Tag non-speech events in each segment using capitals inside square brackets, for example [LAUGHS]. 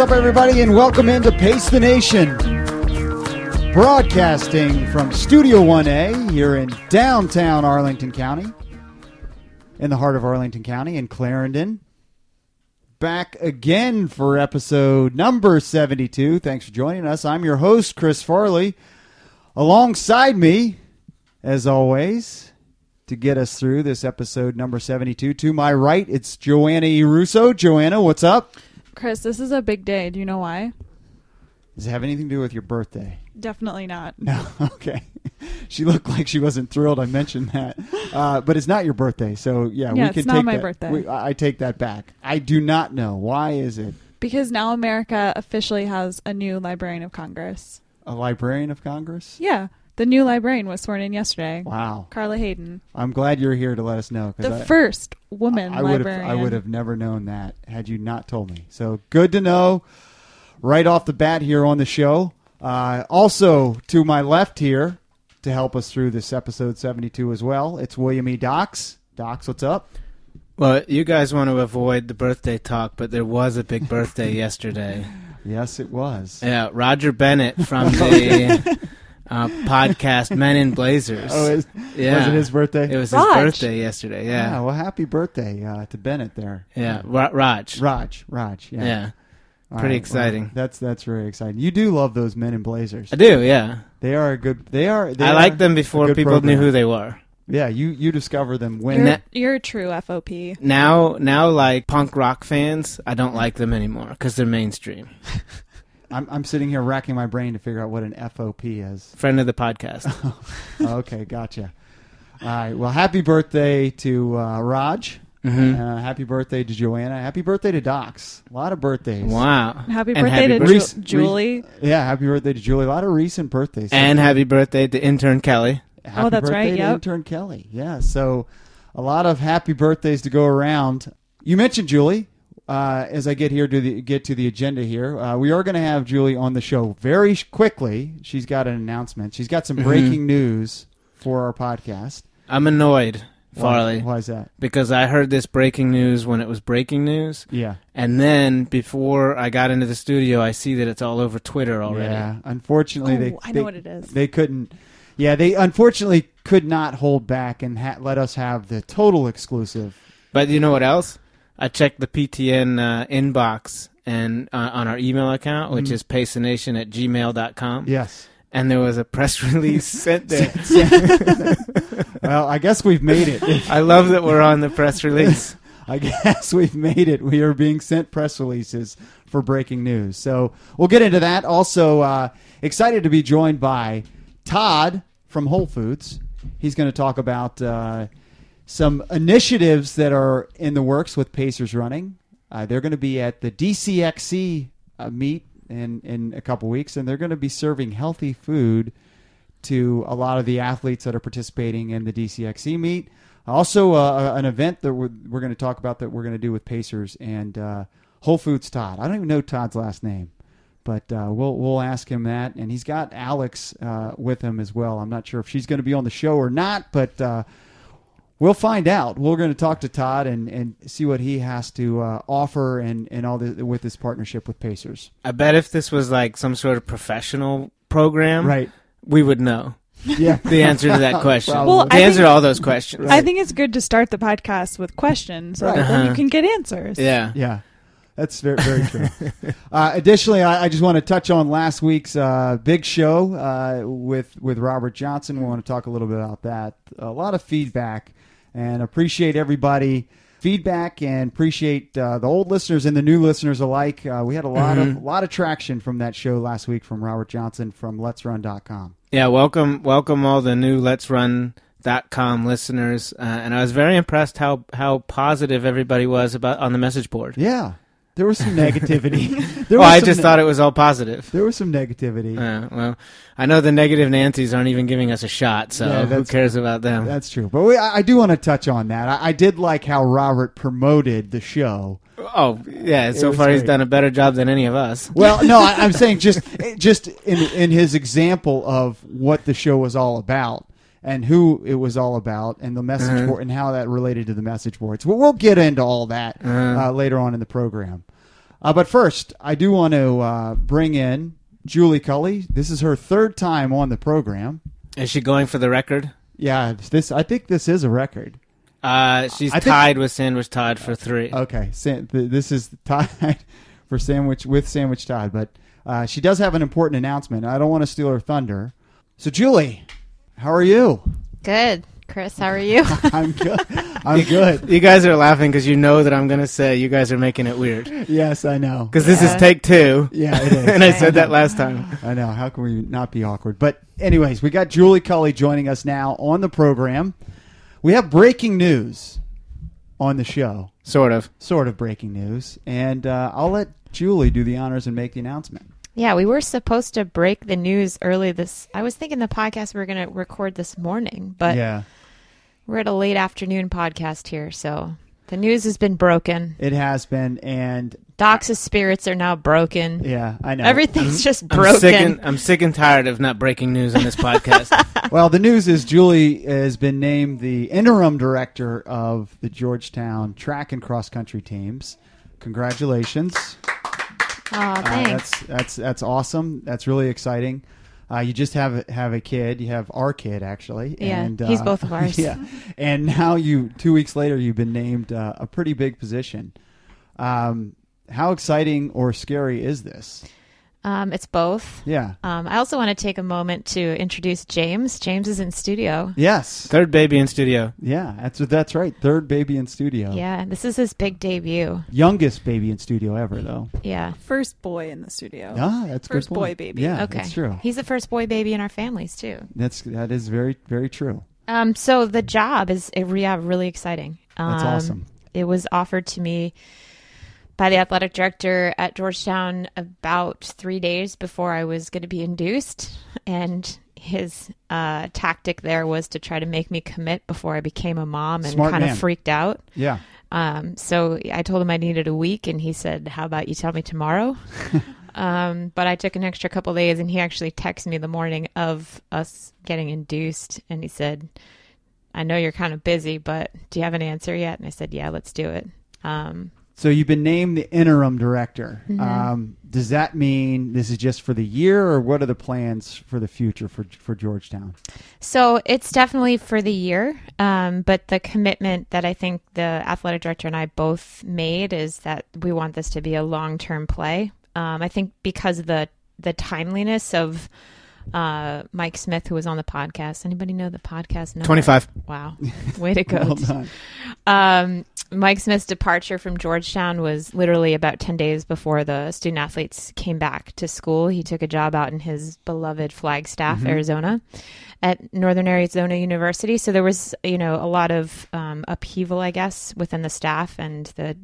What's up, everybody, and welcome into Pace the Nation. Broadcasting from Studio 1A here in downtown Arlington County, in the heart of Arlington County, in Clarendon. Back again for episode number 72. Thanks for joining us. I'm your host, Chris Farley. Alongside me, as always, to get us through this episode number 72. To my right, it's Joanna. Russo. Joanna, what's up? Chris, this is a big day. Do you know why? Does it have anything to do with your birthday? Definitely not. No. [LAUGHS] Okay. She looked like she wasn't thrilled. I mentioned that, uh, but it's not your birthday, so yeah, Yeah, we it's can not take my that- birthday. we- I I take that back. I do not know why is it Because now America officially has a new Librarian of Congress. a Librarian of Congress? Yeah, the new librarian was sworn in yesterday. Wow. Carla Hayden, I'm glad you're here to let us know the because first woman I would have librarian. I would have never known that had you not told me. So good to know right off the bat here on the show. Uh, also to my left here to help us through this episode 72 as well. It's William E. Docs. Docs, what's up? Well, you guys want to avoid the birthday talk, but there was a big birthday [LAUGHS] yesterday. Yes, it was. Yeah, Roger Bennett from [LAUGHS] the uh, podcast Men in Blazers. Oh, is, yeah. was it his birthday? It was Raj. his birthday yesterday. Yeah, Yeah, well, happy birthday uh, to Bennett there. yeah, Ra- Raj. Raj, Raj. Yeah, Yeah, pretty well, exciting. that's that's very exciting. You do love those men in blazers. I do. Yeah, They are a good. They are. They I are liked them before people program. knew who they were. Yeah, you you discover them when. You're, Na- you're a true FOP. Now, now, like punk rock fans, I don't like them anymore because they're mainstream. [LAUGHS] I'm I'm sitting here racking my brain to figure out what an FOP is. Friend of the podcast. [LAUGHS] okay, gotcha. All right. Well, happy birthday to uh, Raj. hmm Uh, happy birthday to Joanna. Happy birthday to Docs. A lot of birthdays. Wow. Happy And birthday happy to birth- Ju- Reese- Julie. Yeah, happy birthday to Julie. A lot of recent birthdays. And happy birthday to intern Kelly. Happy Oh, that's birthday right, to yep. intern Kelly. Yeah, so a lot of happy birthdays to go around. You mentioned Julie. Uh, as I get here to the get to the agenda here, uh, we are going to have Julie on the show very quickly. She's got an announcement. She's got some Mhm. breaking news for our podcast. I'm annoyed, Farley. Why, why is that? because I heard this breaking news when it was breaking news, Yeah, and then before I got into the studio, I see that it's all over Twitter already. yeah. Unfortunately, Oh, they I know they, what it is. they couldn't. Yeah, they unfortunately could not hold back and ha- let us have the total exclusive. But you know what else? I checked the PTN uh, inbox and uh, on our email account, which Mhm. is pacenation at gmail.com, Yes. and there was a press [LAUGHS] release sent there. [LAUGHS] well, I guess we've made it. I love that we're on the press release. [LAUGHS] I guess we've made it. We are being sent press releases for breaking news. So we'll get into that. Also, uh, excited to be joined by Todd from Whole Foods. He's going to talk about uh, some initiatives that are in the works with Pacers running. Uh, they're going to be at the DCXC uh, meet in, in a couple weeks, and they're going to be serving healthy food to a lot of the athletes that are participating in the DCXC meet. Also, uh, an event that we're, we're going to talk about that we're going to do with Pacers and uh, Whole Foods Todd. I don't even know Todd's last name, but uh, we'll we'll ask him that. And he's got Alex uh, with him as well. I'm not sure if she's going to be on the show or not, but uh, we'll find out. We're going to talk to Todd and, and see what he has to uh, offer and, and all the, with this partnership with Pacers. I bet if this was like some sort of professional program, Right. we would know Yeah. [LAUGHS] the answer to that question. Well, the I answer think- to all those questions. Right. I think it's good to start the podcast with questions so Right. that then you Uh-huh. can get answers. Yeah. Yeah, that's very very true. [LAUGHS] uh, additionally, I, I just want to touch on last week's uh, big show uh, with with Robert Johnson. We want to talk a little bit about that. A lot of feedback, and appreciate everybody feedback and appreciate uh, the old listeners and the new listeners alike. Uh, we had a lot of Mhm. lot of traction from that show last week from Robert Johnson from Let'sRun.com. Yeah, welcome, welcome all the new Let's Run dot com listeners, uh, and I was very impressed how how positive everybody was about on the message board. Yeah, there was some negativity. [LAUGHS] there well, was I just ne- thought it was all positive. there was some negativity. Uh, well, I know the negative Nancy's aren't even giving us a shot, so Yeah, who cares about them? That's true, but we, I, do want to touch on that. I, I did like how Robert promoted the show. oh, yeah. It So far, he's done a better job than any of us. Well, no, I, I'm [LAUGHS] saying just just in in his example of what the show was all about and who it was all about and the message Uh-huh. board and how that related to the message boards. Well, we'll get into all that Uh-huh. uh, later on in the program. Uh, but first, I do want to uh, bring in Julie Culley. This is her third time on the program. Is she going for the record? Yeah, this I think this is a record. Uh, she's I think- tied with Sandwich Todd for three. Okay, this is tied [LAUGHS] for sandwich with Sandwich Todd, but uh, she does have an important announcement. I don't want to steal her thunder. So, Julie, how are you? Good. Chris, how are you? [LAUGHS] I'm good. I'm good. You guys are laughing because you know that I'm going to say you guys are making it weird. Yes, I know. Because this is take two. Yeah, it [LAUGHS] is. and I said that last time. I know. How can we not be awkward? But, anyways, we got Julie Culley joining us now on the program. We have breaking news on the show, Sort of. sort of breaking news, and uh, I'll let Julie do the honors and make the announcement. Yeah, we were supposed to break the news early this. I was thinking the podcast we were going to record this morning, but yeah, we're at a late afternoon podcast here, so the news has been broken. it has been, and Doc's spirits are now broken. yeah, I know. Everything's just I'm broken. sick, and, I'm sick and tired of not breaking news on this podcast. [LAUGHS] well, the news is Julie has been named the interim director of the Georgetown track and cross country teams. Congratulations. Uh, thanks. that's that's that's awesome. That's really exciting. Uh, you just have have a kid. You have our kid actually. Yeah, and, he's uh, both of [LAUGHS] ours. Yeah, and now you two weeks later you've been named uh, a pretty big position. Um, how exciting or scary is this? Um, it's both. Yeah. Um, I also want to take a moment to introduce James. James is in studio. Yes. Third baby in studio. Yeah. That's that's right. Third baby in studio. Yeah, this is his big debut. Youngest baby in studio ever though. Yeah. First boy in the studio. Ah, that's a good First boy baby. Yeah, Okay. that's true. He's the first boy baby in our families too. That's that is very very true. Um, so the job is yeah, really exciting. Um, That's awesome. It was offered to me by the athletic director at Georgetown about three days before I was going to be induced, and his uh, tactic there was to try to make me commit before I became a mom, and Smart kind man. of freaked out. Yeah. Um, so I told him I needed a week, and he said, "How about you tell me tomorrow?" [LAUGHS] um, but I took an extra couple days, and he actually texted me the morning of us getting induced, and he said, "I know you're kind of busy, but do you have an answer yet?" And I said, "Yeah, let's do it." Um, So you've been named the interim director. Mhm. Um, does that mean this is just for the year, or what are the plans for the future for for Georgetown? So it's definitely for the year, um, but the commitment that I think the athletic director and I both made is that we want this to be a long term play. Um, I think because of the the timeliness of uh, Mike Smith, who was on the podcast. Anybody know the podcast? number? 25. Wow, way to go! [LAUGHS] Well done. Um, Mike Smith's departure from Georgetown was literally about 10 days before the student athletes came back to school. He took a job out in his beloved Flagstaff, Mhm. Arizona, at Northern Arizona University. So there was, you know, a lot of um, upheaval, I guess, within the staff, and the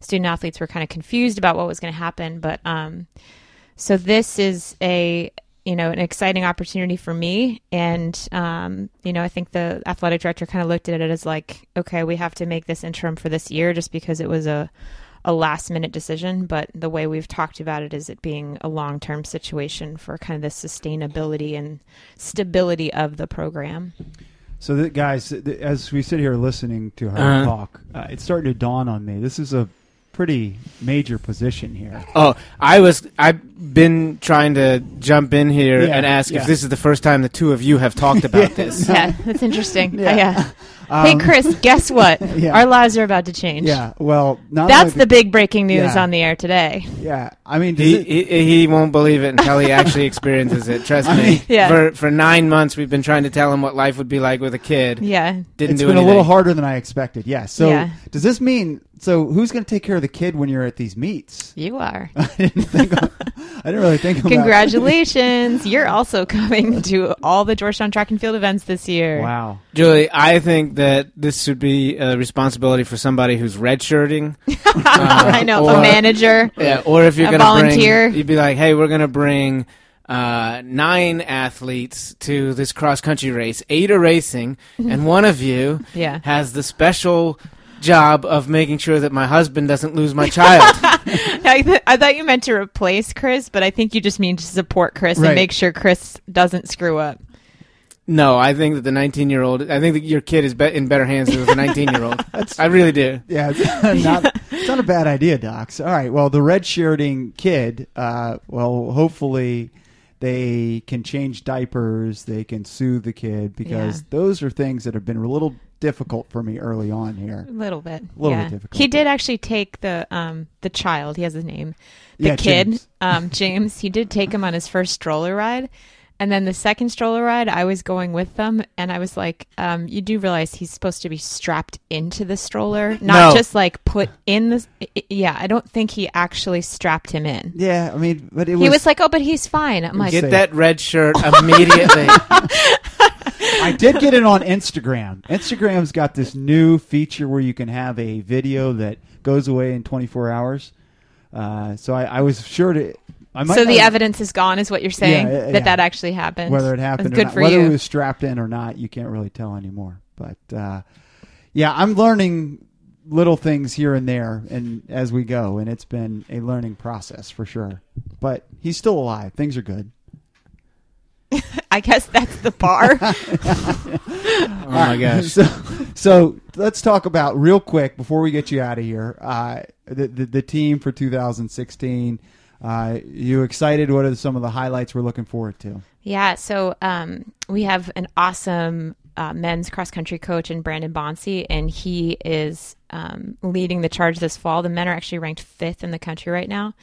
student athletes were kind of confused about what was going to happen. But um, so this is a you know an exciting opportunity for me and um, you know i think the athletic director kind of looked at it as like okay we have to make this interim for this year just because it was a a last minute decision but the way we've talked about it is it being a long term situation for kind of the sustainability and stability of the program So, that, guys, th- as we sit here listening to her Uh-huh. talk, uh, it's starting to dawn on me. This is a pretty major position here. Oh, I was. I've been trying to jump in here Yeah, and ask yeah. if this is the first time the two of you have talked about [LAUGHS] this. yeah that's interesting Yeah. yeah, [LAUGHS] Um, hey chris guess what [LAUGHS] Yeah. our lives are about to change Yeah. Well, not that's only the big breaking news Yeah. on the air today Yeah. I mean, He, it- he he won't believe it until he actually experiences it. Trust I me. mean- Yeah. For for nine months, we've been trying to tell him what life would be like with a kid. yeah Didn't it's do been anything. a little harder than I expected. Yeah. So, Yeah. does this mean? So, who's going to take care of the kid when you're at these meets? you are I didn't think. Of, I didn't really think about. Congratulations. You're also coming to all the Georgetown track and field events this year. Wow. Julie, I think that this should be a responsibility for somebody who's redshirting. [LAUGHS] I know, or- a manager. Yeah, or if you're A going to volunteer. bring, you'd be like, hey, we're going to bring uh, nine athletes to this cross country race. Eight are racing, and [LAUGHS] one of you Yeah. has the special job of making sure that my husband doesn't lose my child. [LAUGHS] I, th- I thought you meant to replace Chris, but I think you just mean to support Chris Right. and make sure Chris doesn't screw up. No, I think that the 19 year old. I think that your kid is be- in better hands than the 19 year old. [LAUGHS] I really do. Yeah, it's [LAUGHS] not, it's not a bad idea, Docs. All right. Well, the red shirting kid, uh, well, hopefully they can change diapers, they can soothe the kid, because Yeah. those are things that have been a little difficult for me early on here. A little bit. A little yeah. bit difficult. He did actually take the um the child. He has his name. The Yeah, kid, James. [LAUGHS] um James. He did take him on his first stroller ride, and then the second stroller ride, I was going with them, and I was like, um, "You do realize he's supposed to be strapped into the stroller, not No. just like put in the." i- i- Yeah, I don't think he actually strapped him in. Yeah, I mean, but it he was like, "Oh, but he's fine." I'm like, Get that red shirt immediately. [LAUGHS] I did get it on Instagram. Instagram's got this new feature where you can have a video that goes away in 24 hours. Uh, so I, I was sure to. I might "So the evidence is gone," is what you're saying Yeah, that yeah. that actually happened. whether it happened good not, for whether you. it was strapped in or not, you can't really tell anymore. But uh, yeah, I'm learning little things here and there, and as we go, and it's been a learning process for sure. But he's still alive. Things are good. [LAUGHS] I guess that's the bar. [LAUGHS] oh my gosh. So, so let's talk about real quick before we get you out of here. Uh, the, the the team for 2016. Uh, you excited? What are some of the highlights we're looking forward to? Yeah, so um, we have an awesome uh, men's cross country coach in Brandon Bonsey, and he is um, leading the charge this fall. The men are actually ranked fifth in the country right now,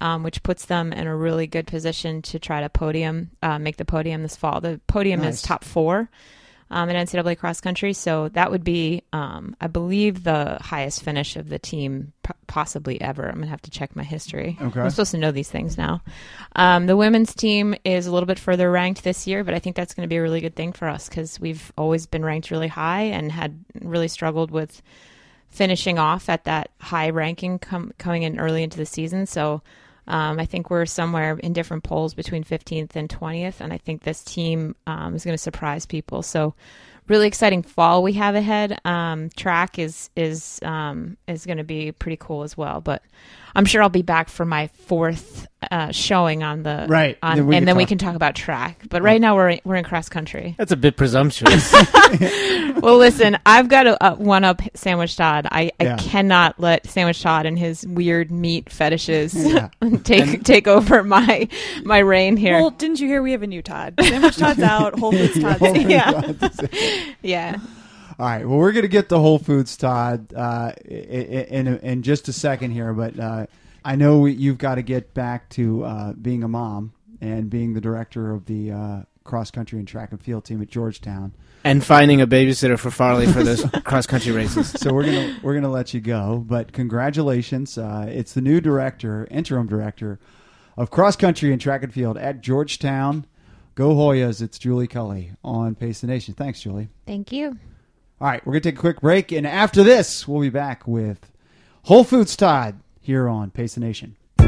um, which puts them in a really good position to try to podium, uh, make the podium this fall. The podium Nice. is top four um, in NCAA cross country, so that would be, um, I believe, the highest finish of the team p- possibly ever. I'm gonna have to check my history. Okay. I'm supposed to know these things now. Um, the women's team is a little bit further ranked this year, but I think that's going to be a really good thing for us because we've always been ranked really high and had really struggled with finishing off at that high ranking com- coming in early into the season. So um, I think we're somewhere in different polls between 15th and 20th, and I think this team um, is going to surprise people. So really exciting fall we have ahead. Um, track is is um, is going to be pretty cool as well, but I'm sure I'll be back for my fourth uh, showing on the Right. on, Then we and can then we can talk about track. But right now we're we're in cross country. That's a bit presumptuous. [LAUGHS] [LAUGHS] well, listen, I've got a, uh, one up Sandwich Todd. I, Yeah. I cannot let Sandwich Todd and his weird meat fetishes Yeah. [LAUGHS] take take over my my reign here. Well, didn't you hear we have a new Todd? Sandwich Todd's out. Whole Foods Todd's Whole in. Foods Yeah. Todd. yeah. All right. Well, we're going to get to Whole Foods, Todd, uh, i- i- in, in just a second here. But uh, I know you've got to get back to uh, being a mom and being the director of the uh, cross country and track and field team at Georgetown. and finding a babysitter for Farley for those [LAUGHS] cross country races. So we're gonna we're gonna let you go. But congratulations! Uh, it's the new director, interim director of cross country and track and field at Georgetown. Go Hoyas! It's Julie Culley on Pace the Nation. Thanks, Julie. Thank you. All right, we're going to take a quick break, and after this, we'll be back with Whole Foods Todd here on Pace Nation. All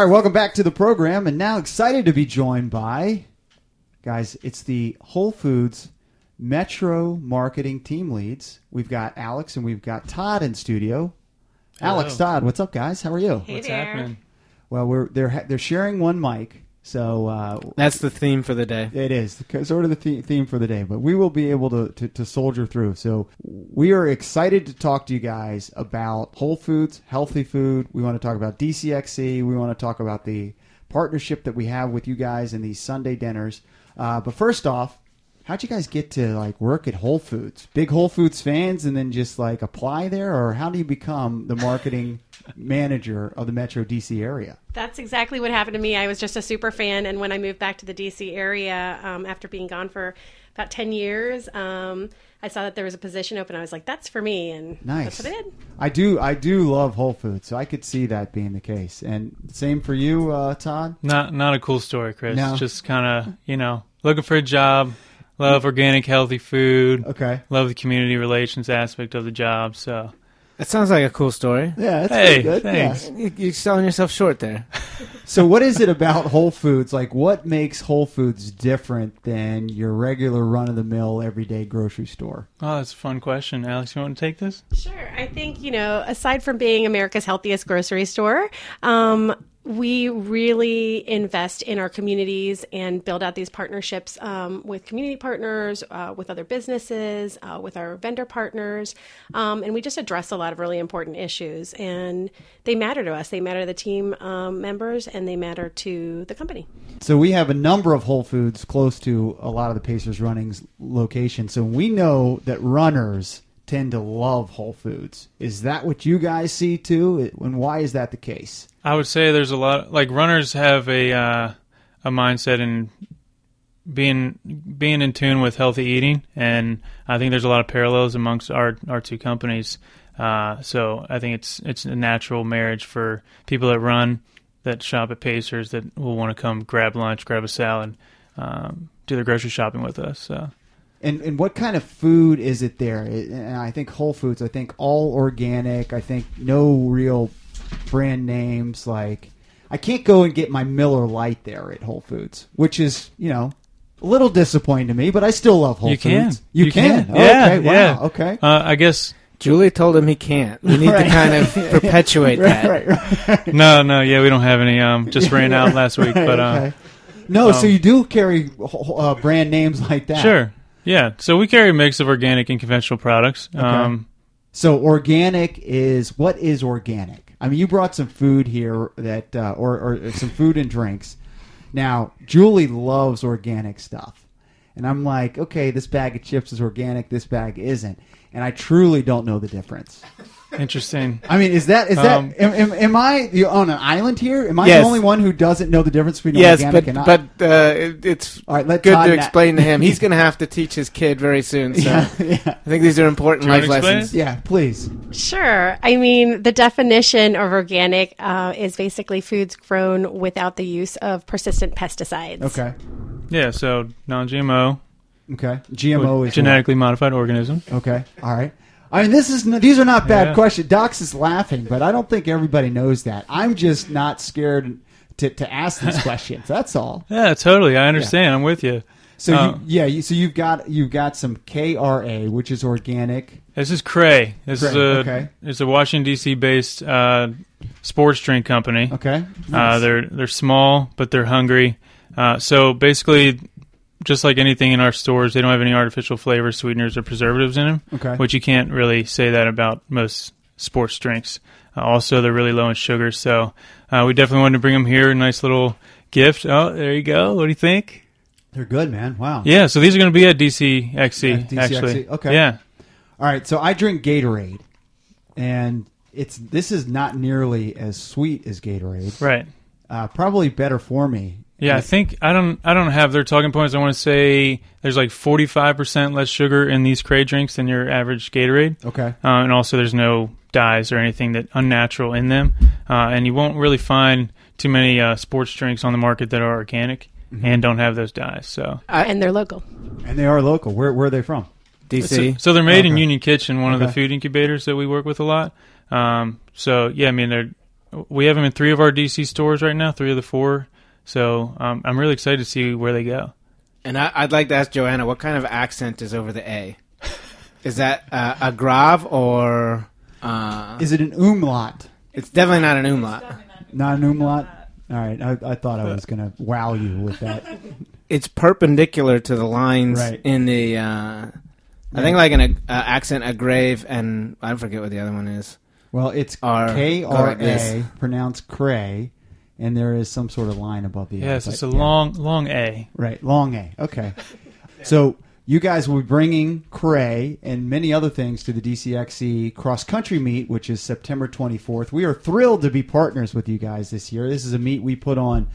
right, welcome back to the program, and now excited to be joined by guys. It's the Whole Foods Metro Marketing Team Leads. We've got Alex and we've got Todd in studio. Alex, Hello. Todd, what's up, guys? How are you? What's happening? Well, we're they're ha- they're sharing one mic, so uh, That's the theme for the day. it is the- sort of the the- theme for the day. But we will be able to, to to soldier through. So we are excited to talk to you guys about Whole Foods, healthy food. We want to talk about DCXC. We want to talk about the partnership that we have with you guys in these Sunday dinners. Uh, but first off. How'd you guys get to like work at Whole Foods? Big Whole Foods fans, and then just like apply there, or how do you become the marketing [LAUGHS] manager of the Metro DC area? That's exactly what happened to me. I was just a super fan, and when I moved back to the DC area um, after being gone for about ten years, um, I saw that there was a position open. I was like, "That's for me," and Nice. that's what I did. I do. I do love Whole Foods, so I could see that being the case. And same for you, uh, Todd. Not not a cool story, Chris. No. Just kind of you know looking for a job, love organic, healthy food, Okay. love the community relations aspect of the job. So That sounds like a cool story. Yeah, that's Hey, pretty good. thanks. Yeah. You- You're selling yourself short there. [LAUGHS] So, what is it about Whole Foods? Like, what makes Whole Foods different than your regular run of the mill everyday grocery store? Oh, that's a fun question. Alex, you want to take this? Sure. I think, you know, aside from being America's healthiest grocery store, um, we really invest in our communities and build out these partnerships um, with community partners, uh, with other businesses, uh, with our vendor partners. Um, and we just address a lot of really important issues. And they matter to us. They matter to the team um, members and they matter to the company. So, we have a number of Whole Foods close to a lot of the Pacers Runnings locations. So, we know that runners tend to love Whole Foods. Is that what you guys see too? And why is that the case? I would say there's a lot like runners have a uh, a mindset in being being in tune with healthy eating, and I think there's a lot of parallels amongst our our two companies. Uh, so I think it's it's a natural marriage for people that run, that shop at Pacers, that will want to come grab lunch, grab a salad, um, do their grocery shopping with us. So. And and what kind of food is it there? It- And I think Whole Foods. I think all organic. I think no real brand names. Like I can't go and get my Miller Lite there at Whole Foods, which is you know a little disappointing to me. But I still love Whole Foods. you can. Foods. You, can. Oh, Yeah. okay. Wow. yeah. Okay. Uh, I guess Julie told him he can't. We need Right. to kind of [LAUGHS] perpetuate that. right. Right. right. no, no, yeah, we don't have any. Um, just ran out last week, [LAUGHS] but uh, okay. No, so um, you do carry uh, brand names like that. Sure. Yeah. So we carry a mix of organic and conventional products. Um, So organic is what is organic? I mean, you brought some food here that, uh, or, or some food and drinks. Now, Julie loves organic stuff, and I'm like, okay, this bag of chips is organic, this bag isn't, and I truly don't know the difference. Interesting. I mean, is that is Um, that? Am, am, am I you on an island here? Am I Yes. the only one who doesn't know the difference between Yes, organic but and not? but uh, it, it's All right, let good Todd to na- explain to him. He's [LAUGHS] going to have to teach his kid very soon. So [LAUGHS] yeah, yeah, I think these are important Do you life wanna explain lessons. yeah. Please. Sure. I mean, the definition of organic uh, is basically foods grown without the use of persistent pesticides. Okay. Yeah. So non-GMO, Okay. GMO is what? genetically modified organism. Okay. All right. I mean, this is these are not bad Yeah. questions. Docs is laughing, but I don't think everybody knows that. I'm just not scared to, to ask these [LAUGHS] questions. That's all. Yeah, totally. I understand. I'm with you. So Uh, you, yeah, you, so you've got you've got some KRA, which is organic. This is Cray. This is a okay. it's a Washington D.C. based uh, sports drink company. Okay. Uh, they're they're small, but they're hungry. Uh, so basically, just like anything in our stores, they don't have any artificial flavors, sweeteners, or preservatives in them. Okay. Which you can't really say that about most sports drinks. Uh, also, they're really low in sugar, so uh, we definitely wanted to bring them here. A nice little gift. Oh, there you go. What do you think? They're good, man. Wow. Yeah, so these are going to be at DCXC. At DCXC, Actually, okay. Yeah, All right. So I drink Gatorade, and it's this is not nearly as sweet as Gatorade. right. Uh, probably better for me. Yeah, I think I don't. I don't have their talking points. I want to say there's like 45 percent less sugar in these Cray drinks than your average Gatorade, Okay. uh, and also there's no dyes or anything that unnatural in them, uh, and you won't really find too many uh, sports drinks on the market that are organic and don't have those dyes. So, And they're local. And they are local. Where where are they from? DC. so they're made in Union Kitchen, one of the food incubators that we work with a lot. Um, so yeah, I mean they're we have them in three of our DC stores right now, three of the four. So um, I'm really excited to see where they go. And I, I'd like to ask Joanna, what kind of accent is over the A? Is that uh, a grave or? Uh, Is it an umlaut? it's definitely not an umlaut. Not an umlaut. All right. I, I thought I was going to wow you with that. It's perpendicular to the lines Right. in the. Uh, I think like an uh, accent, a grave, and I forget what the other one is. Well, it's Or K go R like this. A, pronounced cray, and there is some sort of line above the. A. Yes, it's a yeah. long, long A. Right, long A. Okay. so you guys will be bringing Cray and many other things to the DCXC cross country meet, which is September 24th. We are thrilled to be partners with you guys this year. This is a meet we put on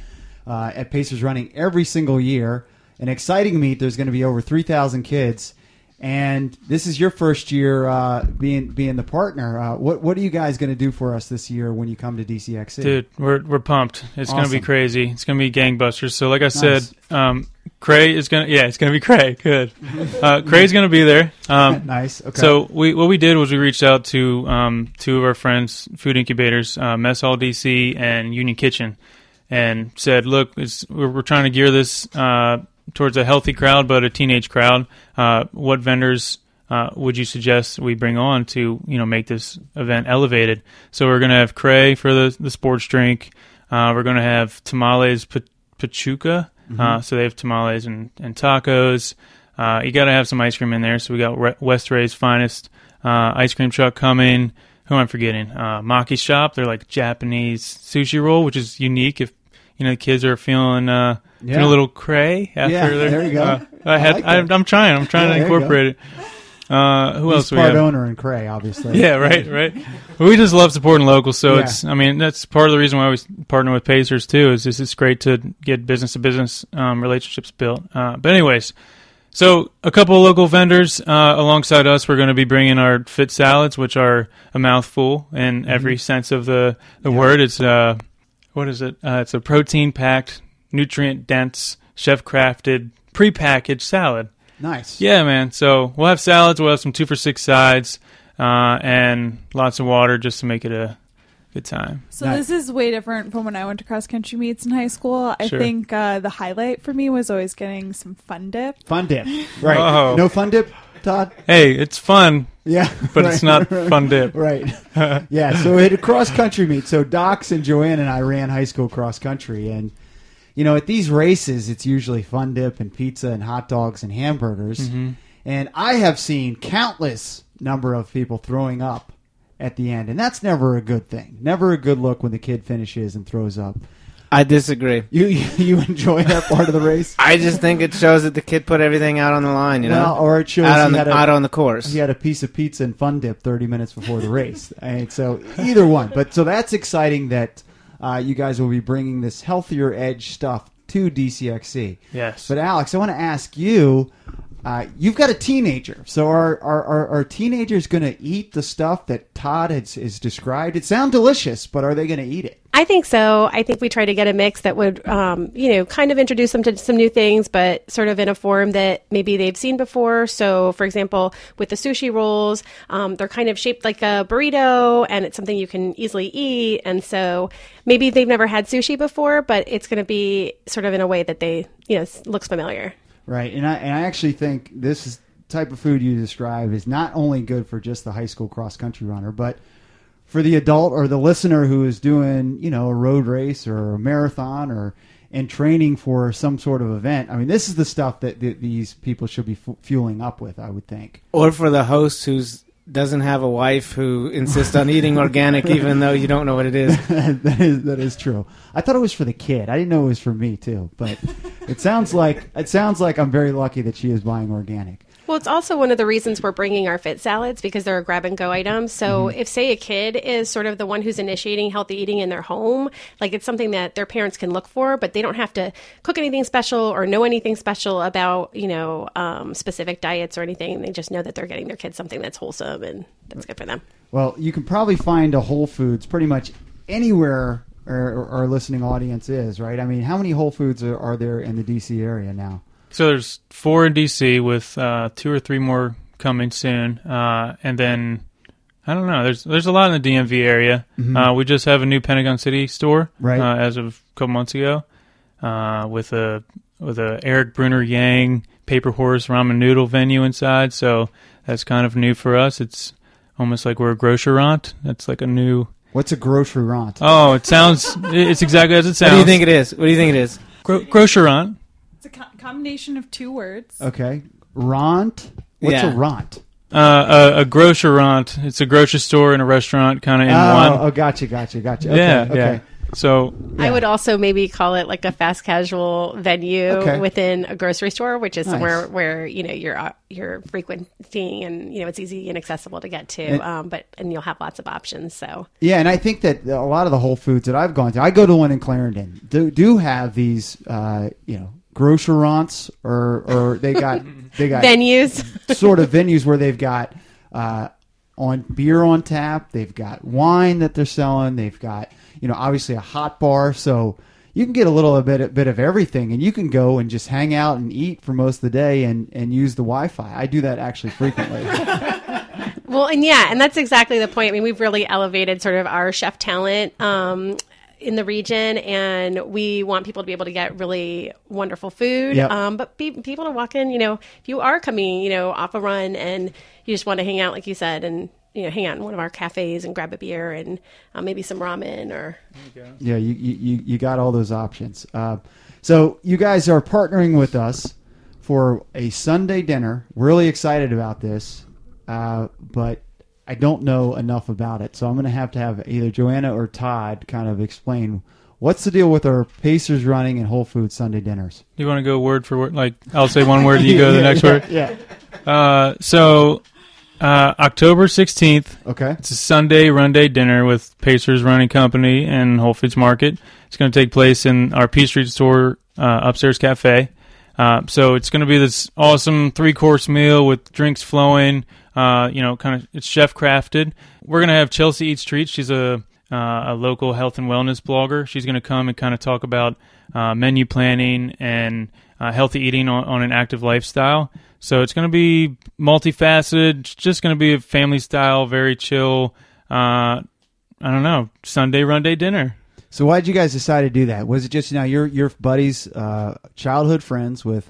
uh, at Pacers Running every single year. An exciting meet. There's going to be over 3,000 kids. And this is your first year uh, being being the partner. Uh, what what are you guys going to do for us this year when you come to DCXC? Dude, we're we're pumped. It's gonna be crazy. It's gonna be gangbusters. So, like I Nice. said, um, Cray is gonna yeah, it's gonna be Cray. [LAUGHS] Good. Uh, Cray's gonna be there. Um, [LAUGHS] nice. Okay. So we what we did was we reached out to um, two of our friends, food incubators, uh, Mess Hall DC and Union Kitchen, and said, "Look, it's, we're, we're trying to gear this uh, towards a healthy crowd, but a teenage crowd. Uh, what vendors uh, would you suggest we bring on to you know make this event elevated? So we're going to have Cray for the the sports drink. Uh, we're going to have tamales pa- pachuca. Uh, so they have tamales and, and tacos. Uh, you got to have some ice cream in there. So we got Re- West Ray's finest uh, ice cream truck coming. Who am I forgetting? Uh, Maki Shop. They're like Japanese sushi roll, which is unique. If you know the kids are feeling uh, feeling Yeah. a little cray after Yeah, their- there you go. uh, I had. I. I'm trying. I'm trying Yeah, to incorporate it. Uh, who He's else do we part have? owner in Cray, obviously. Yeah, right, right. We just love supporting local, so Yeah. it's. I mean, that's part of the reason why we partner with Pacers too. Is this it's great to get business to business um, relationships built. Uh, but anyways, so a couple of local vendors uh, alongside us. We're going to be bringing our fit salads, which are a mouthful in every sense of the the word. It's uh, what is it? Uh, it's a protein packed, nutrient dense, chef crafted, prepackaged salad. Nice. Yeah, man. So we'll have salads. We'll have some two for six sides, uh, and lots of water just to make it a good time. So Nice. this is way different from when I went to cross country meets in high school. I Sure. think uh, the highlight for me was always getting some fun dip. Fun dip. Right. Oh. No fun dip, Todd? Hey, it's fun, Yeah. [LAUGHS] but right. it's not fun dip. Right. [LAUGHS] yeah. So we had a cross country meet. So Docs and Joanne and I ran high school cross country, and you know at these races it's usually fun dip and pizza and hot dogs and hamburgers. Mm-hmm. And I have seen countless number of people throwing up at the end, and that's never a good thing. Never a good look when the kid finishes and throws up. I disagree. You [LAUGHS] you enjoy that part of the race? I just think it shows that the kid put everything out on the line. You know, Well, or it shows out on he the had a- out on the course. he had a piece of pizza and fun dip 30 minutes before the race. [LAUGHS] and so either one. But so that's exciting that uh, you guys will be bringing this healthier edge stuff to DCXC. Yes. But Alex, I want to ask you. Uh, you've got a teenager, so are are, are, are teenagers going to eat the stuff that Todd has, has described? It sounds delicious, but are they going to eat it? I think so. I think we try to get a mix that would, um, you know, kind of introduce them to some new things, but sort of in a form that maybe they've seen before. So, for example, with the sushi rolls, um, they're kind of shaped like a burrito, and it's something you can easily eat. And so, maybe they've never had sushi before, but it's going to be sort of in a way that they, you know, looks familiar. Right, and I and I actually think this is type of food you describe is not only good for just the high school cross country runner, but for the adult or the listener who is doing you know a road race or a marathon or and training for some sort of event. I mean, this is the stuff that th- these people should be fu- fueling up with. I would think. Or for the host who's doesn't have a wife who insists on eating organic [LAUGHS] even though you don't know what it is. [LAUGHS] that is that is true. I thought it was for the kid. I didn't know it was for me too. But it sounds like it sounds like I'm very lucky that she is buying organic. Well, it's also one of the reasons we're bringing our fit salads because they're a grab and go item. So, if say a kid is sort of the one who's initiating healthy eating in their home, like it's something that their parents can look for, but they don't have to cook anything special or know anything special about you know um, specific diets or anything. They just know that they're getting their kids something that's wholesome and that's good for them. Well, you can probably find a Whole Foods pretty much anywhere our, our listening audience is, right? I mean, how many Whole Foods are, are there in the DC area now? So there's four in DC with uh, two or three more coming soon, uh, and then I don't know. There's there's a lot in the DMV area. Uh, we just have a new Pentagon City store Right. uh, as of a couple months ago uh, with a with a Eric Bruner-Yang Paper Horse Ramen Noodle venue inside. So that's kind of new for us. It's almost like we're a grocerant. That's like a new. What's a grocery rant? Oh, it sounds. It's exactly as it sounds. What do you think it is? What do you think it is? Gro- grocerant. It's a co- combination of two words. Okay, rant. What's Yeah. a rant? Uh, a, a grocerant. It's a grocery store and a restaurant kind of in oh, one. oh, gotcha, gotcha, gotcha. Okay, yeah, okay. yeah. So I would also maybe call it like a fast casual venue Okay. within a grocery store, which is Nice. somewhere where you know you're uh, you're frequenting and you know it's easy and accessible to get to. And- um, but and you'll have lots of options. So Yeah, and I think that a lot of the Whole Foods that I've gone to, I go to one in Clarendon, do do have these, uh, you know, grocerants or or they got they got Venues. sort of venues where they've got uh, on beer on tap, they've got wine that they're selling, they've got you know obviously a hot bar, so you can get a little a bit a bit of everything, and you can go and just hang out and eat for most of the day and and use the Wi-Fi. I do that actually frequently. [LAUGHS] Well, and yeah, and that's exactly the point. I mean, we've really elevated sort of our chef talent um, in the region, and we want people to be able to get really wonderful food. Yep. Um, but be, people to walk in, you know, if you are coming, you know, off a run and you just want to hang out, like you said, and you know, hang out in one of our cafes and grab a beer and uh, maybe some ramen or Yeah, you, you, you- you got all those options. Uh, so you guys are partnering with us for a Sunday dinner. Really excited about this, uh, but I don't know enough about it. So I'm going to have to have either Joanna or Todd kind of explain what's the deal with our Pacers running and Whole Foods Sunday dinners. Do you want to go word for word? Like I'll say one word, you [LAUGHS] go the next yeah, word. Yeah. Uh, so uh, October sixteenth, Okay. It's a Sunday run day dinner with Pacers Running Company and Whole Foods Market. It's going to take place in our P Street store uh, upstairs cafe. Uh, so it's going to be this awesome three course meal with drinks flowing. Uh, you know, kind of it's chef crafted. We're to have Chelsea Eats Treats. She's a uh, a local health and wellness blogger. She's going to come and kind of talk about uh, menu planning and uh, healthy eating on, on an active lifestyle. So it's going to be multifaceted. It's just going to be a family style, very chill. Uh, I don't know, Sunday run day dinner. So why did you guys decide to do that? Was it just now your your buddies, uh, childhood friends with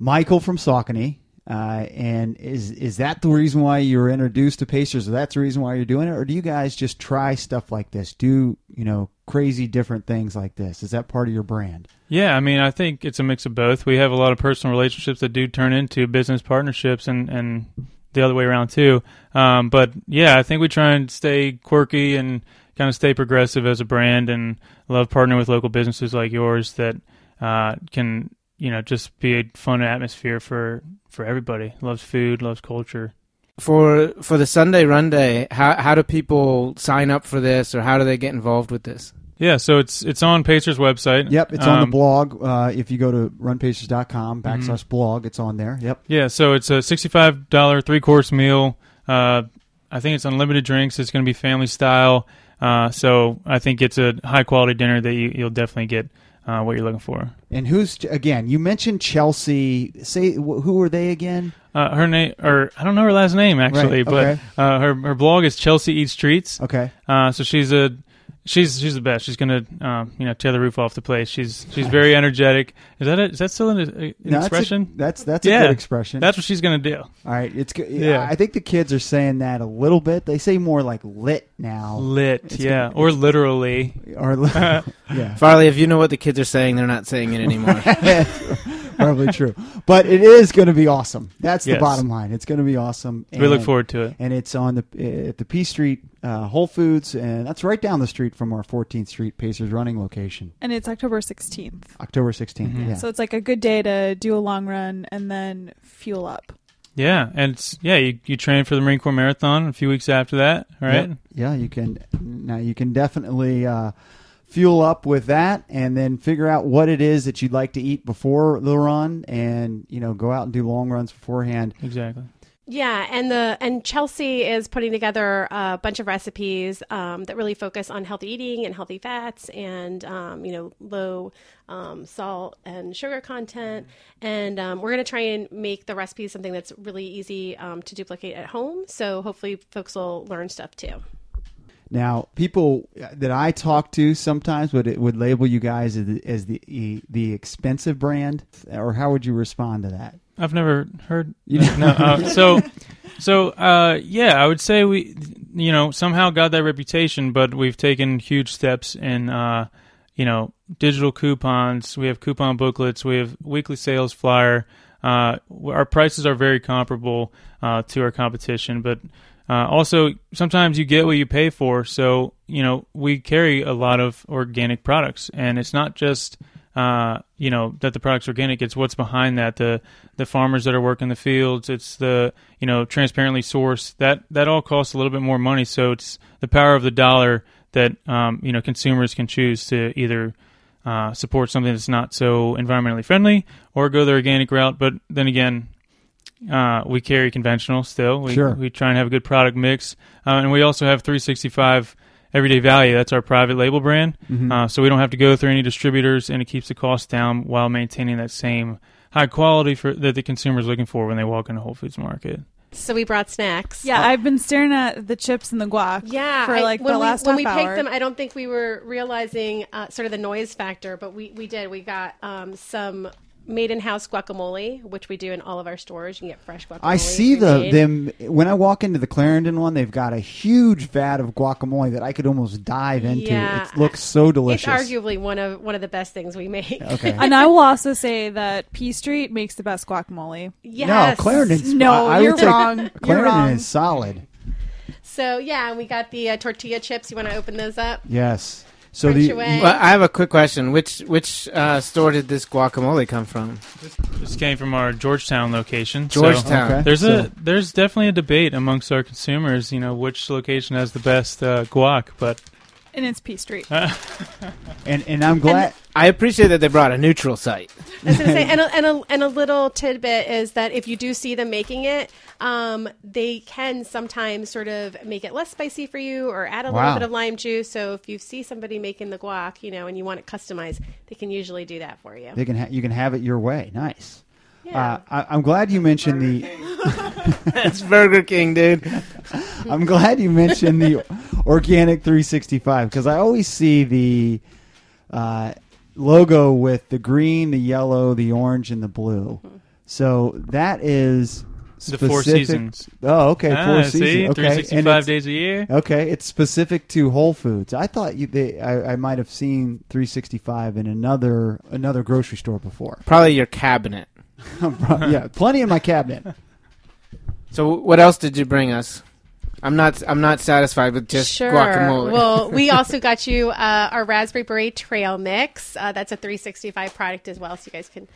Michael from Saucony? Uh, and is is that the reason why you were introduced to Pacers? Or that's the reason why you're doing it, or do you guys just try stuff like this? Do you know crazy different things like this? Is that part of your brand? Yeah, I mean, I think it's a mix of both. We have a lot of personal relationships that do turn into business partnerships, and and the other way around too. Um, but yeah, I think we try and stay quirky and kind of stay progressive as a brand, and love partnering with local businesses like yours that uh, can you know just be a fun atmosphere for for everybody. Loves food, loves culture. For for the Sunday Run Day, how how do people sign up for this, or how do they get involved with this? Yeah, so it's it's on Pacers website. Yep, it's on the Um, blog. Uh, if you go to runpacers.com backslash blog, it's on there. Yep. Yeah, so it's a sixty-five dollar three-course meal. Uh, I think it's unlimited drinks. It's going to be family style. Uh, so I think it's a high-quality dinner that you, you'll definitely get uh, what you're looking for. And who's again? You mentioned Chelsea. Say who are they again? Uh, her name, or I don't know her last name actually, Right, okay. but uh, her her blog is Chelsea Eats Treats. Okay. Uh, so she's a she's she's the best. She's gonna um, you know tear the roof off the place. She's she's very energetic. Is that a, is that still an, an No, that's a- expression? That's that's, Yeah. a good expression. That's what she's gonna do. All right, it's good. Yeah. I think the kids are saying that a little bit. They say more like lit now, Lit, It's yeah, gonna- or literally. or li- [LAUGHS] yeah, Farley, if you know what the kids are saying, they're not saying it anymore. [LAUGHS] [LAUGHS] probably true. But it is going to be awesome. That's the Yes. bottom line. It's going to be awesome. we look forward to it. And it's on the at the P Street uh, Whole Foods, and that's right down the street from our 14th Street Pacers running location. And it's October 16th. October 16th. Mhm. Yeah. So it's like a good day to do a long run and then fuel up. Yeah, and it's, yeah, you, you train for the Marine Corps Marathon a few weeks after that, right? Yep. Yeah, you can now you can definitely uh, fuel up with that, and then figure out what it is that you'd like to eat before the run, and you know go out and do long runs beforehand. Exactly. Yeah, and the and Chelsea is putting together a bunch of recipes um, that really focus on healthy eating and healthy fats and um, you know low um, salt and sugar content. And um, we're going to try and make the recipes something that's really easy um, to duplicate at home. So hopefully, folks will learn stuff too. Now, people that I talk to sometimes would would label you guys as the, as the the expensive brand, or how would you respond to that? I've never heard. You no, uh, [LAUGHS] so, so uh, yeah, I would say we, you know, somehow got that reputation, but we've taken huge steps in, uh, you know, digital coupons. We have coupon booklets. We have weekly sales flyer. Uh, our prices are very comparable uh, to our competition, but uh, also sometimes you get what you pay for. So you know, we carry a lot of organic products, and it's not just uh, you know that the product's organic. It's what's behind that the the farmers that are working the fields. It's the you know transparently sourced. That that all costs a little bit more money. So it's the power of the dollar that um, you know consumers can choose to either uh, support something that's not so environmentally friendly, or go the organic route. But then again, uh, we carry conventional still. We, Sure. we try and have a good product mix, uh, and we also have 365 Everyday Value. That's our private label brand, Mhm. uh, so we don't have to go through any distributors, and it keeps the cost down while maintaining that same high quality for that the consumer is looking for when they walk into Whole Foods Market. So we brought snacks. Yeah, I've been staring at the chips and the guac. Yeah, for I- like when the we, last when half we hour. picked them, I don't think we were realizing uh, sort of the noise factor, but we, we did. We got um, some made in house guacamole, which we do in all of our stores. You can get fresh guacamole. I see the pre-made. them when I walk into the Clarendon one. They've got a huge vat of guacamole that I could almost dive into. Yeah. It looks so delicious. It's arguably one of one of the best things we make. Okay. and I will also say that P Street makes the best guacamole. Yes. No, Clarendon's No, I, I you're would say wrong. You're Clarendon wrong. is solid. So yeah, we got the uh, tortilla chips. You want to open those up? Yes. So the. Well, I have a quick question. Which which uh, store did this guacamole come from? This came from our Georgetown location. so- Georgetown. Okay. There's So- a there's definitely a debate amongst our consumers. You know which location has the best uh, guac, but And it's P Street. [LAUGHS] and and I'm glad. I appreciate that they brought a neutral site. I was going to say, and a, and, a, and a little tidbit is that if you do see them making it, um, they can sometimes sort of make it less spicy for you or add a Wow. little bit of lime juice. So if you see somebody making the guac, you know, and you want it customized, they can usually do that for you. They can ha- you can have it your way. Nice. Yeah. Uh, I, I'm glad you mentioned the. [LAUGHS] It's Burger King, dude. [LAUGHS] I'm glad you mentioned the organic 365 because I always see the uh, logo with the green, the yellow, the orange, and the blue. So that is the Four specific- Seasons. Oh, okay, Ah, four see, seasons. Okay, 365 days a year. Okay, it's specific to Whole Foods. I thought you they, I, I might have seen 365 in another another grocery store before. Probably your cabinet. Yeah, [LAUGHS] plenty in my cabinet. So what else did you bring us? I'm not I'm not satisfied with just sure. guacamole. Well, [LAUGHS] we also got you uh, our raspberry beret trail mix. Uh, that's a 365 product as well, so you guys can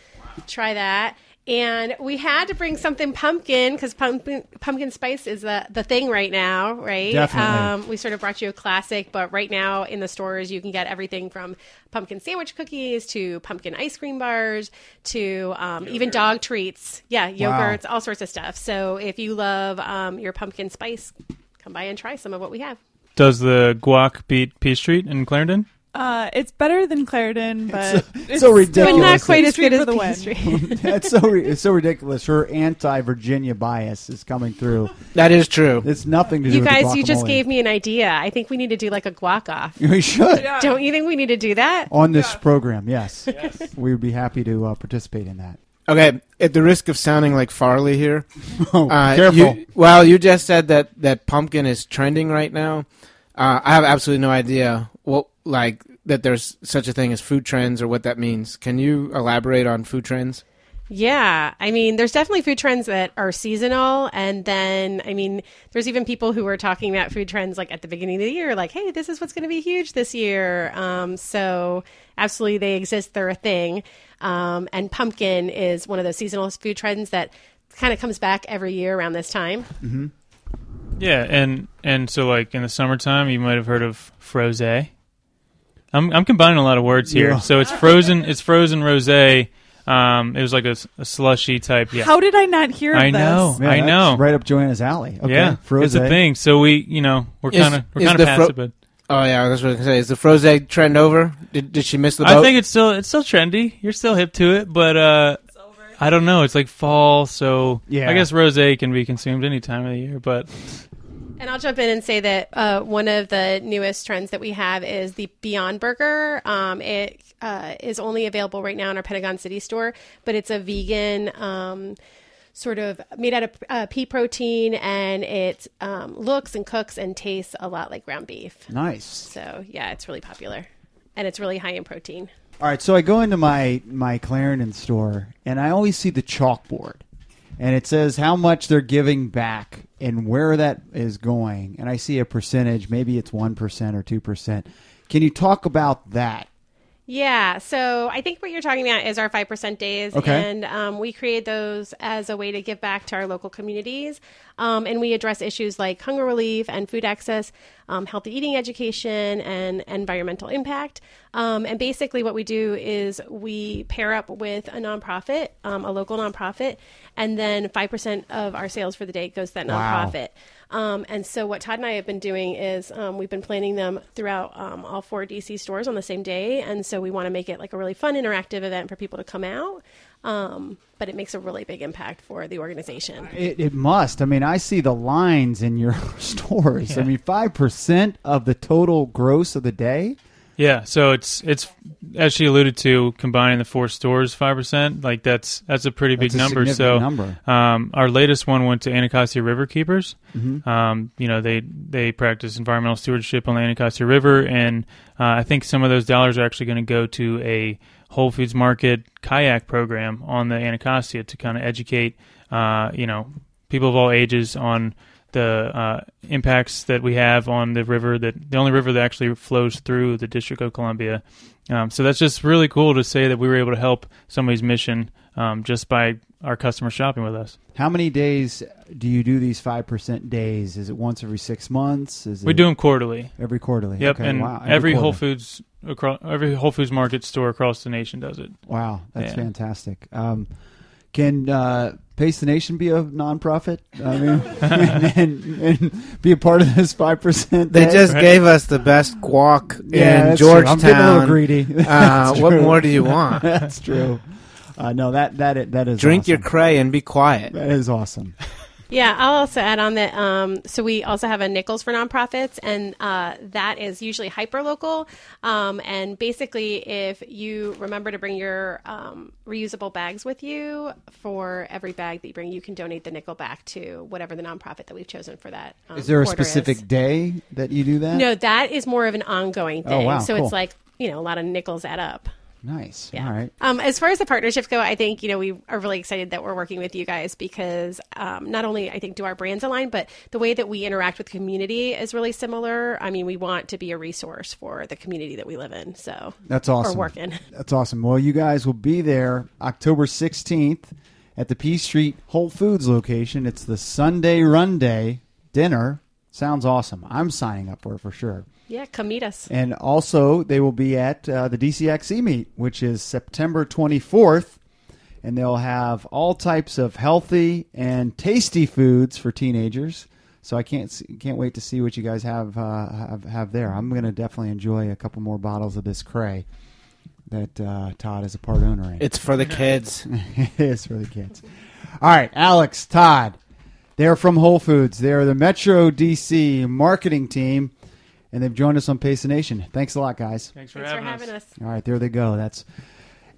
try that. And we had to bring something pumpkin because pumpkin pumpkin spice is the the thing right now, right? Definitely. Um, we sort of brought you a classic, but right now in the stores you can get everything from pumpkin sandwich cookies to pumpkin ice cream bars to um, even dog treats. Yeah, yogurts, all sorts of stuff. So if you love um, your pumpkin spice, come by and try some of what we have. Does the guac beat P Street in Clarendon? Uh, it's better than Clarendon, but it's so ridiculous. But not quite as good as the P win. [LAUGHS] That's so ri- it's so ridiculous. Her anti-Virginia bias is coming through. that is true. It's nothing to do You with the guys, you just gave me an idea. I think we need to do like a guac off. [LAUGHS] We should Don't you think we need to do that? on this program. Yes, [LAUGHS] yes. we would be happy to uh, participate in that. Okay, at the risk of sounding like Farley here, Oh, uh, careful. You, well, you just said that that pumpkin is trending right now. Uh, I have absolutely no idea what like that there's such a thing as food trends or what that means. Can you elaborate on food trends? Yeah, I mean, there's definitely food trends that are seasonal, and then I mean, there's even people who are talking about food trends like at the beginning of the year, like, "Hey, this is what's going to be huge this year." Um, so, absolutely, they exist; they're a thing. Um, and pumpkin is one of those seasonal food trends that kind of comes back every year around this time. Yeah, and and so like in the summertime, you might have heard of froze. I'm I'm combining a lot of words here. Yeah. So it's frozen. It's frozen rosé. Um, it was like a slushy type. Yeah, How did I not hear of I this? know. Man, I that's know. right up Joanna's alley. Okay, yeah, Froze. it's a thing. So we, you know, we're kind of we're is kind the of fro- it, but Oh yeah, that's what I was gonna say. Is the froze trend over? Did did she miss the boat? I think it's still it's still trendy. You're still hip to it, but uh, I don't know. It's like fall, so Yeah. I guess rosé can be consumed any time of the year. But And I'll jump in and say that uh, one of the newest trends that we have is the Beyond Burger. Um, it uh, is only available right now in our Pentagon City store, but it's a vegan. Um, Sort of made out of uh, pea protein, and it um, looks and cooks and tastes a lot like ground beef. nice. So yeah, it's really popular, and it's really high in protein. All right, so I go into my my Clarendon store and I always see the chalkboard, and it says how much they're giving back and where that is going, and I see a percentage. Maybe it's one percent or two percent. Can you talk about that? Yeah, so I think what you're talking about is our 5% days. Okay. And um, we create those as a way to give back to our local communities. Um, and we address issues like hunger relief and food access, um, healthy eating education, and environmental impact. Um, and basically, what we do is we pair up with a nonprofit, um, a local nonprofit, and then 5% of our sales for the day goes to that Wow. Nonprofit. Um, and so, what Todd and I have been doing is um, we've been planning them throughout um, all four DC stores on the same day. And so, we want to make it like a really fun, interactive event for people to come out. Um, but it makes a really big impact for the organization. It, it must. I mean, I see the lines in your [LAUGHS] stores. I mean, five percent of the total gross of the day. Yeah, so it's it's as she alluded to, combining the four stores five percent. Like that's that's a pretty big That's a number. So number. Um, our latest one went to Anacostia River Keepers. Mm-hmm. Um, you know, they they practice environmental stewardship on the Anacostia River, and uh, I think some of those dollars are actually going to go to a Whole Foods Market kayak program on the Anacostia to kind of educate, uh, you know, people of all ages on the uh, impacts that we have on the river that the only river that actually flows through the District of Columbia. Um, so that's just really cool to say that we were able to help somebody's mission um, just by our customers shopping with us. How many days do you do these five percent days? Is it once every six months? Is it We do them quarterly. every quarterly? Yep, Okay, and wow. every, Whole. Foods across every Whole Foods Market store across the nation does it. Wow, that's Yeah. fantastic. Um, can uh, Pace the Nation be a nonprofit? I mean, and, [LAUGHS] and, and be a part of this five percent. They just Right. gave us the best guac yeah, in that's true. I'm getting a little greedy. Uh, [LAUGHS] what more do you want? [LAUGHS] That's true. Uh, no, that that that is Drink awesome. your cray and be quiet. That is awesome. Yeah, I'll also add on that. Um, so we also have a Nickels for nonprofits, and uh, that is usually hyper local. Um, and basically, if you remember to bring your um, reusable bags with you, for every bag that you bring, you can donate the nickel back to whatever the nonprofit that we've chosen for that. Um, Is there a specific is. day that you do that? No, that is more of an ongoing Oh, thing. wow, so cool. it's like you know a lot of nickels add up. Nice. Yeah. All right. Um, as far as the partnerships go, I think you know we are really excited that we're working with you guys because um, not only I think do our brands align, but the way that we interact with community is really similar. I mean, we want to be a resource for the community that we live in. So That's awesome. Or work in. That's awesome. Well, you guys will be there October 16th at the P Street Whole Foods location. It's the Sunday Run Day dinner. Sounds awesome. I'm signing up for it for sure. Yeah, come meet us. And also, they will be at uh, the DCXC meet, which is September 24th. And they'll have all types of healthy and tasty foods for teenagers. So I can't see, can't wait to see what you guys have uh, have, have there. I'm going to definitely enjoy a couple more bottles of this cray that uh, Todd is a part owner in. It's for the kids. [LAUGHS] it is for the kids. All right, Alex, Todd, they're from Whole Foods. They're the Metro DC marketing team, and they've joined us on Pace Nation. Thanks a lot, guys. Thanks for Thanks for having having us. us. All right, there they go. That's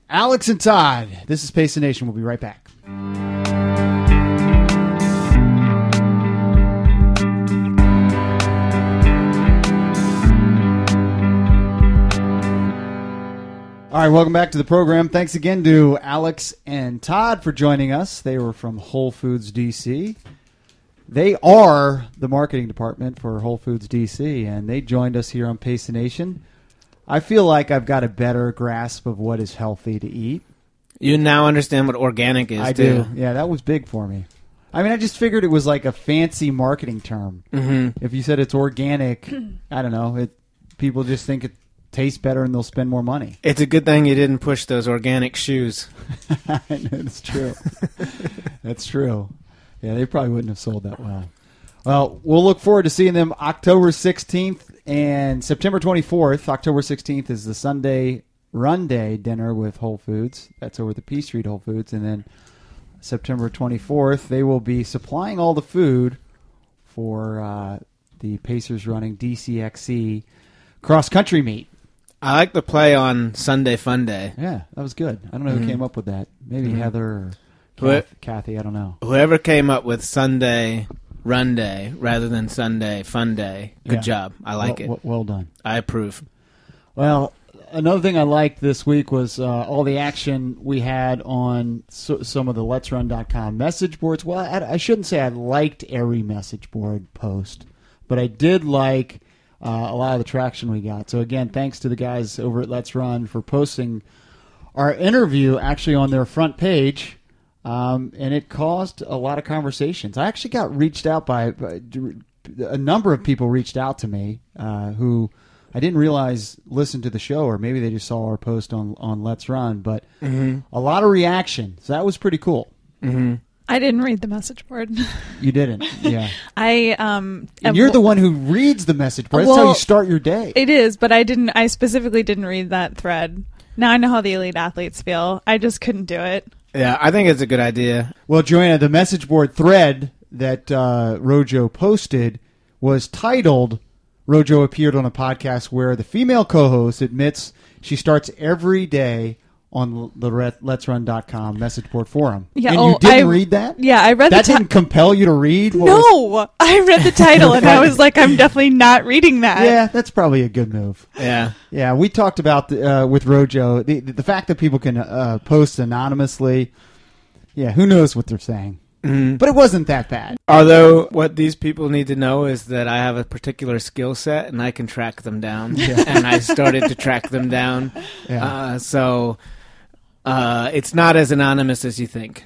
Alex and Todd. This is Pace Nation. We'll be right back. All right, welcome back to the program. Thanks again to Alex and Todd for joining us. They were from Whole Foods DC. They are the marketing department for Whole Foods DC, and they joined us here on Pace Nation. I feel like I've got a better grasp of what is healthy to eat. You now understand what organic is. I too. do. Yeah, that was big for me. I mean, I just figured it was like a fancy marketing term. Mm-hmm. If you said it's organic, [CLEARS THROAT] I don't know, it people just think it tastes better and they'll spend more money. It's a good thing you didn't push those organic shoes. [LAUGHS] That's true. [LAUGHS] That's true. Yeah, they probably wouldn't have sold that well. Well, we'll look forward to seeing them October 16th and September 24th. October 16th is the Sunday Run Day dinner with Whole Foods. That's over at the P Street Whole Foods. And then September 24th, they will be supplying all the food for uh, the Pacers running DCXC cross country meet. I like the play on Sunday Fun Day. Yeah, that was good. I don't know who Mhm. came up with that. Maybe Mhm. Heather or Kath- Kathy. I don't know. Whoever came up with Sunday Run Day rather than Sunday Fun Day, good Yeah. job. I like well, it. Well, well done. I approve. Well, another thing I liked this week was uh, all the action we had on so, some of the Let's Run.com message boards. Well, I, I shouldn't say I liked every message board post, but I did like uh, a lot of the traction we got. So again, thanks to the guys over at Let's Run for posting our interview actually on their front page. Um, and it caused a lot of conversations. I actually got reached out by, by a number of people reached out to me uh, who I didn't realize listened to the show, or maybe they just saw our post on on Let's Run. But a lot of reaction, so that was pretty cool. I didn't read the message board. [LAUGHS] You didn't, yeah. [LAUGHS] I um. And you're the one who reads the message board. That's how you start your day. It is, but I didn't. I specifically didn't read that thread. Now I know how the elite athletes feel. I just couldn't do it. Yeah, I think it's a good idea. Well, Joanna, the message board thread that uh, Rojo posted was titled Rojo appeared on a podcast where the female co host admits she starts every day on the Ret- Let'sRun.com message board forum. Yeah, and oh, you didn't I- read that? Yeah, I read That the ti- didn't compel you to read? What was- No, I read the title and I [LAUGHS] was like, I'm definitely not reading that. yeah, that's probably a good move. Yeah. Yeah, we talked about the, uh, with Rojo the, the fact that people can uh, post anonymously. Yeah, who knows what they're saying? Mhm. But it wasn't that bad. Although what these people need to know is that I have a particular skill set and I can track them down. [LAUGHS] and I started to track them down. [LAUGHS] Yeah. Uh, so uh, it's not as anonymous as you think.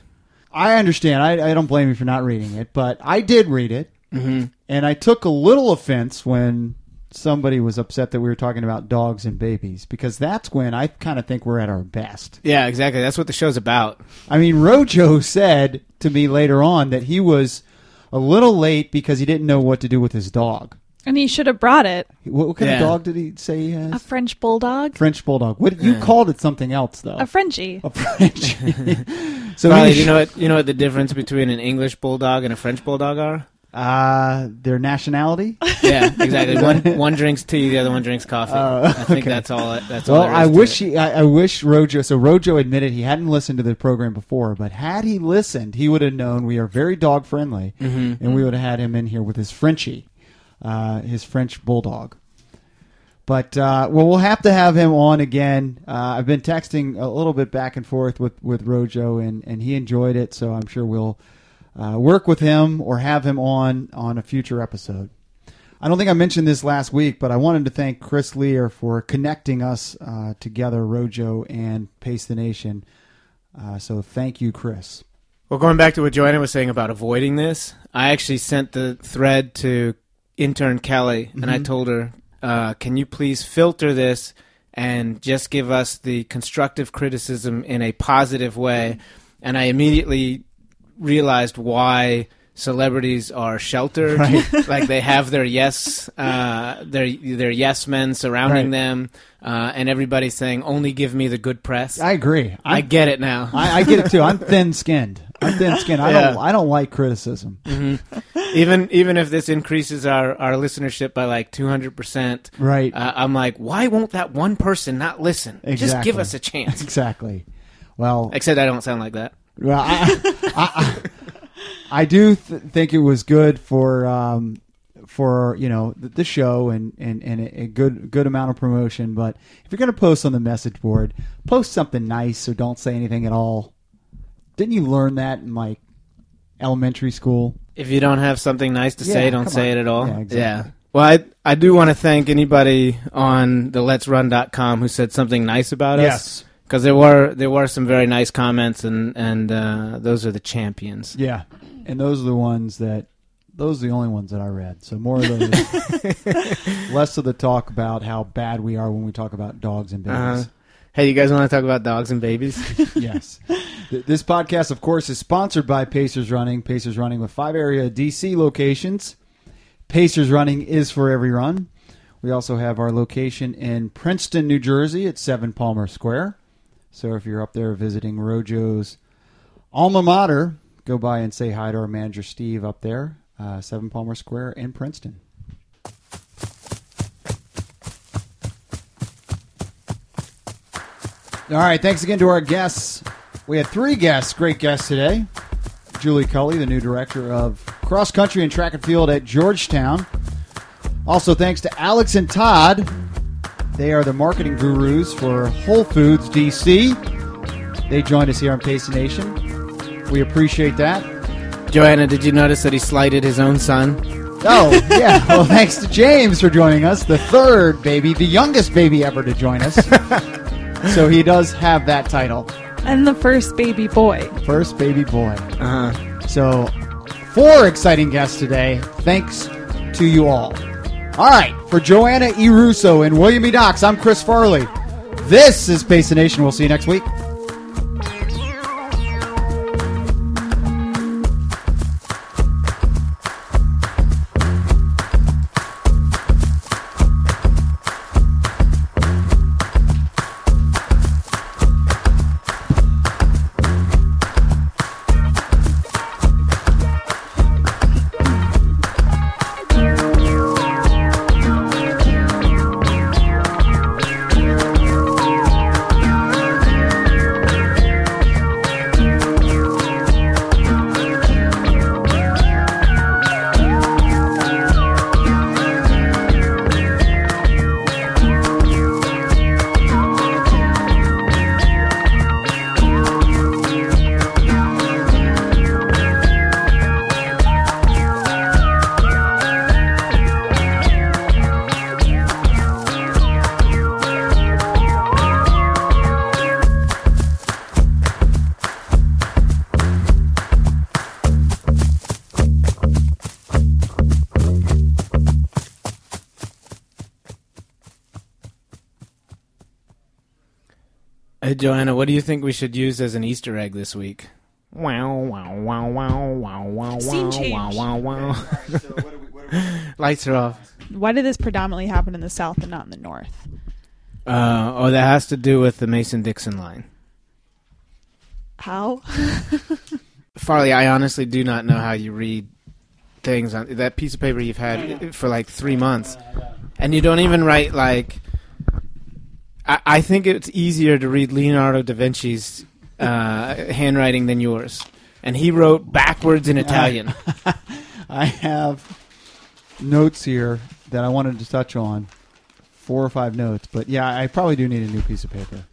I understand. I, I don't blame you for not reading it, but I did read it, Mm-hmm. and I took a little offense when somebody was upset that we were talking about dogs and babies because that's when I kind of think we're at our best. Yeah, exactly. That's what the show's about. I mean, Rojo said to me later on that he was a little late because he didn't know what to do with his dog. And he should have brought it. What, what kind Yeah. of dog did he say he has? A French bulldog? French bulldog. What you Yeah. called it something else though? A Frenchie. A French. [LAUGHS] so Riley, he- do you know what you know what the difference between an English bulldog and a French bulldog are? uh, their nationality. Yeah, exactly. [LAUGHS] one one drinks tea, the other one drinks coffee. Oh, I think that's all. It, that's Well, all. there I is to wish it. he, I, I wish Rojo. So Rojo admitted he hadn't listened to the program before, but had he listened, he would have known we are very dog friendly, Mm-hmm. and we would have had him in here with his Frenchie, uh, his French bulldog. But uh, well, we'll have to have him on again. Uh, I've been texting a little bit back and forth with with Rojo, and and he enjoyed it. So I'm sure we'll uh, work with him or have him on on a future episode. I don't think I mentioned this last week, but I wanted to thank Chris Lear for connecting us uh, together, Rojo and Pace the Nation. Uh, so thank you, Chris. Well, going back to what Joanna was saying about avoiding this, I actually sent the thread to intern Kelly, and I told her, uh, "Can you please filter this and just give us the constructive criticism in a positive way?" And I immediately realized why celebrities are sheltered [LAUGHS] like they have their yes [LAUGHS] uh, their their yes men surrounding Right. them uh, and everybody's saying only give me the good press I agree. I I, get it now I, I get it too. I'm [LAUGHS] thin skinned. I'm thin skinned. I don't. I don't like criticism. Even even if this increases our, our listenership by like 200% Right. uh, i'm like why won't that one person not listen just give us a chance [LAUGHS] exactly. Well, except i don't sound like that Well, I, I, I, I do th- think it was good for um, for you know the, the show and, and, and a, a good good amount of promotion. But if you're going to post on the message board, post something nice or don't say anything at all. Didn't you learn that in like elementary school? If you don't have something nice to Yeah, say don't come say on. it at all Yeah, exactly. well i i do want to thank anybody on the let's run.com who said something nice about us because there were there were some very nice comments and and uh, those are the champions Yeah, and those are the ones that those are the only ones that I read. So more of those, [LAUGHS] less of the talk about how bad we are when we talk about dogs and babies. Hey you guys want to talk about dogs and babies [LAUGHS] yes. This podcast, of course, is sponsored by Pacers Running. Pacers Running with five area DC locations. Pacers Running is for every run. We also have our location in Princeton, New Jersey at 7 Palmer Square. So if you're up there visiting Rojo's alma mater, go by and say hi to our manager, Steve, up there, uh, 7 Palmer Square in Princeton. All right, thanks again to our guests. We had three guests, great guests today. Julie Culley, the new director of cross country and track and field at Georgetown. Also, thanks to Alex and Todd. They are the marketing gurus for Whole Foods DC. They joined us here on Pace Nation. We appreciate that. joanna did you notice that he slighted his own son Oh, [LAUGHS] yeah. Well, thanks to James for joining us, the third baby, the youngest baby ever to join us. [LAUGHS] so he does have that title, And the first baby boy. first baby boy. Uh-huh. So, four exciting guests today. Thanks to you all. All right, for Joanna E. Russo and William E. Knox, I'm Chris Farley. This is Pace Nation. We'll see you next week. You think we should use as an Easter egg this week? Wow, wow, wow, wow, wow, wow, Scene wow, change. wow, wow, wow. Lights are off. Why did this predominantly happen in the South and not in the North? Uh, oh, that has to do with the Mason Dixon line. How? [LAUGHS] Farley, I honestly do not know how you read things on that piece of paper you've had for like three months, and you don't even write like. I, I think it's easier to read Leonardo da Vinci's uh, handwriting than yours, and he wrote backwards in Italian. [LAUGHS] I have notes here that I wanted to touch on. Four or five notes, but yeah, I probably do need a new piece of paper.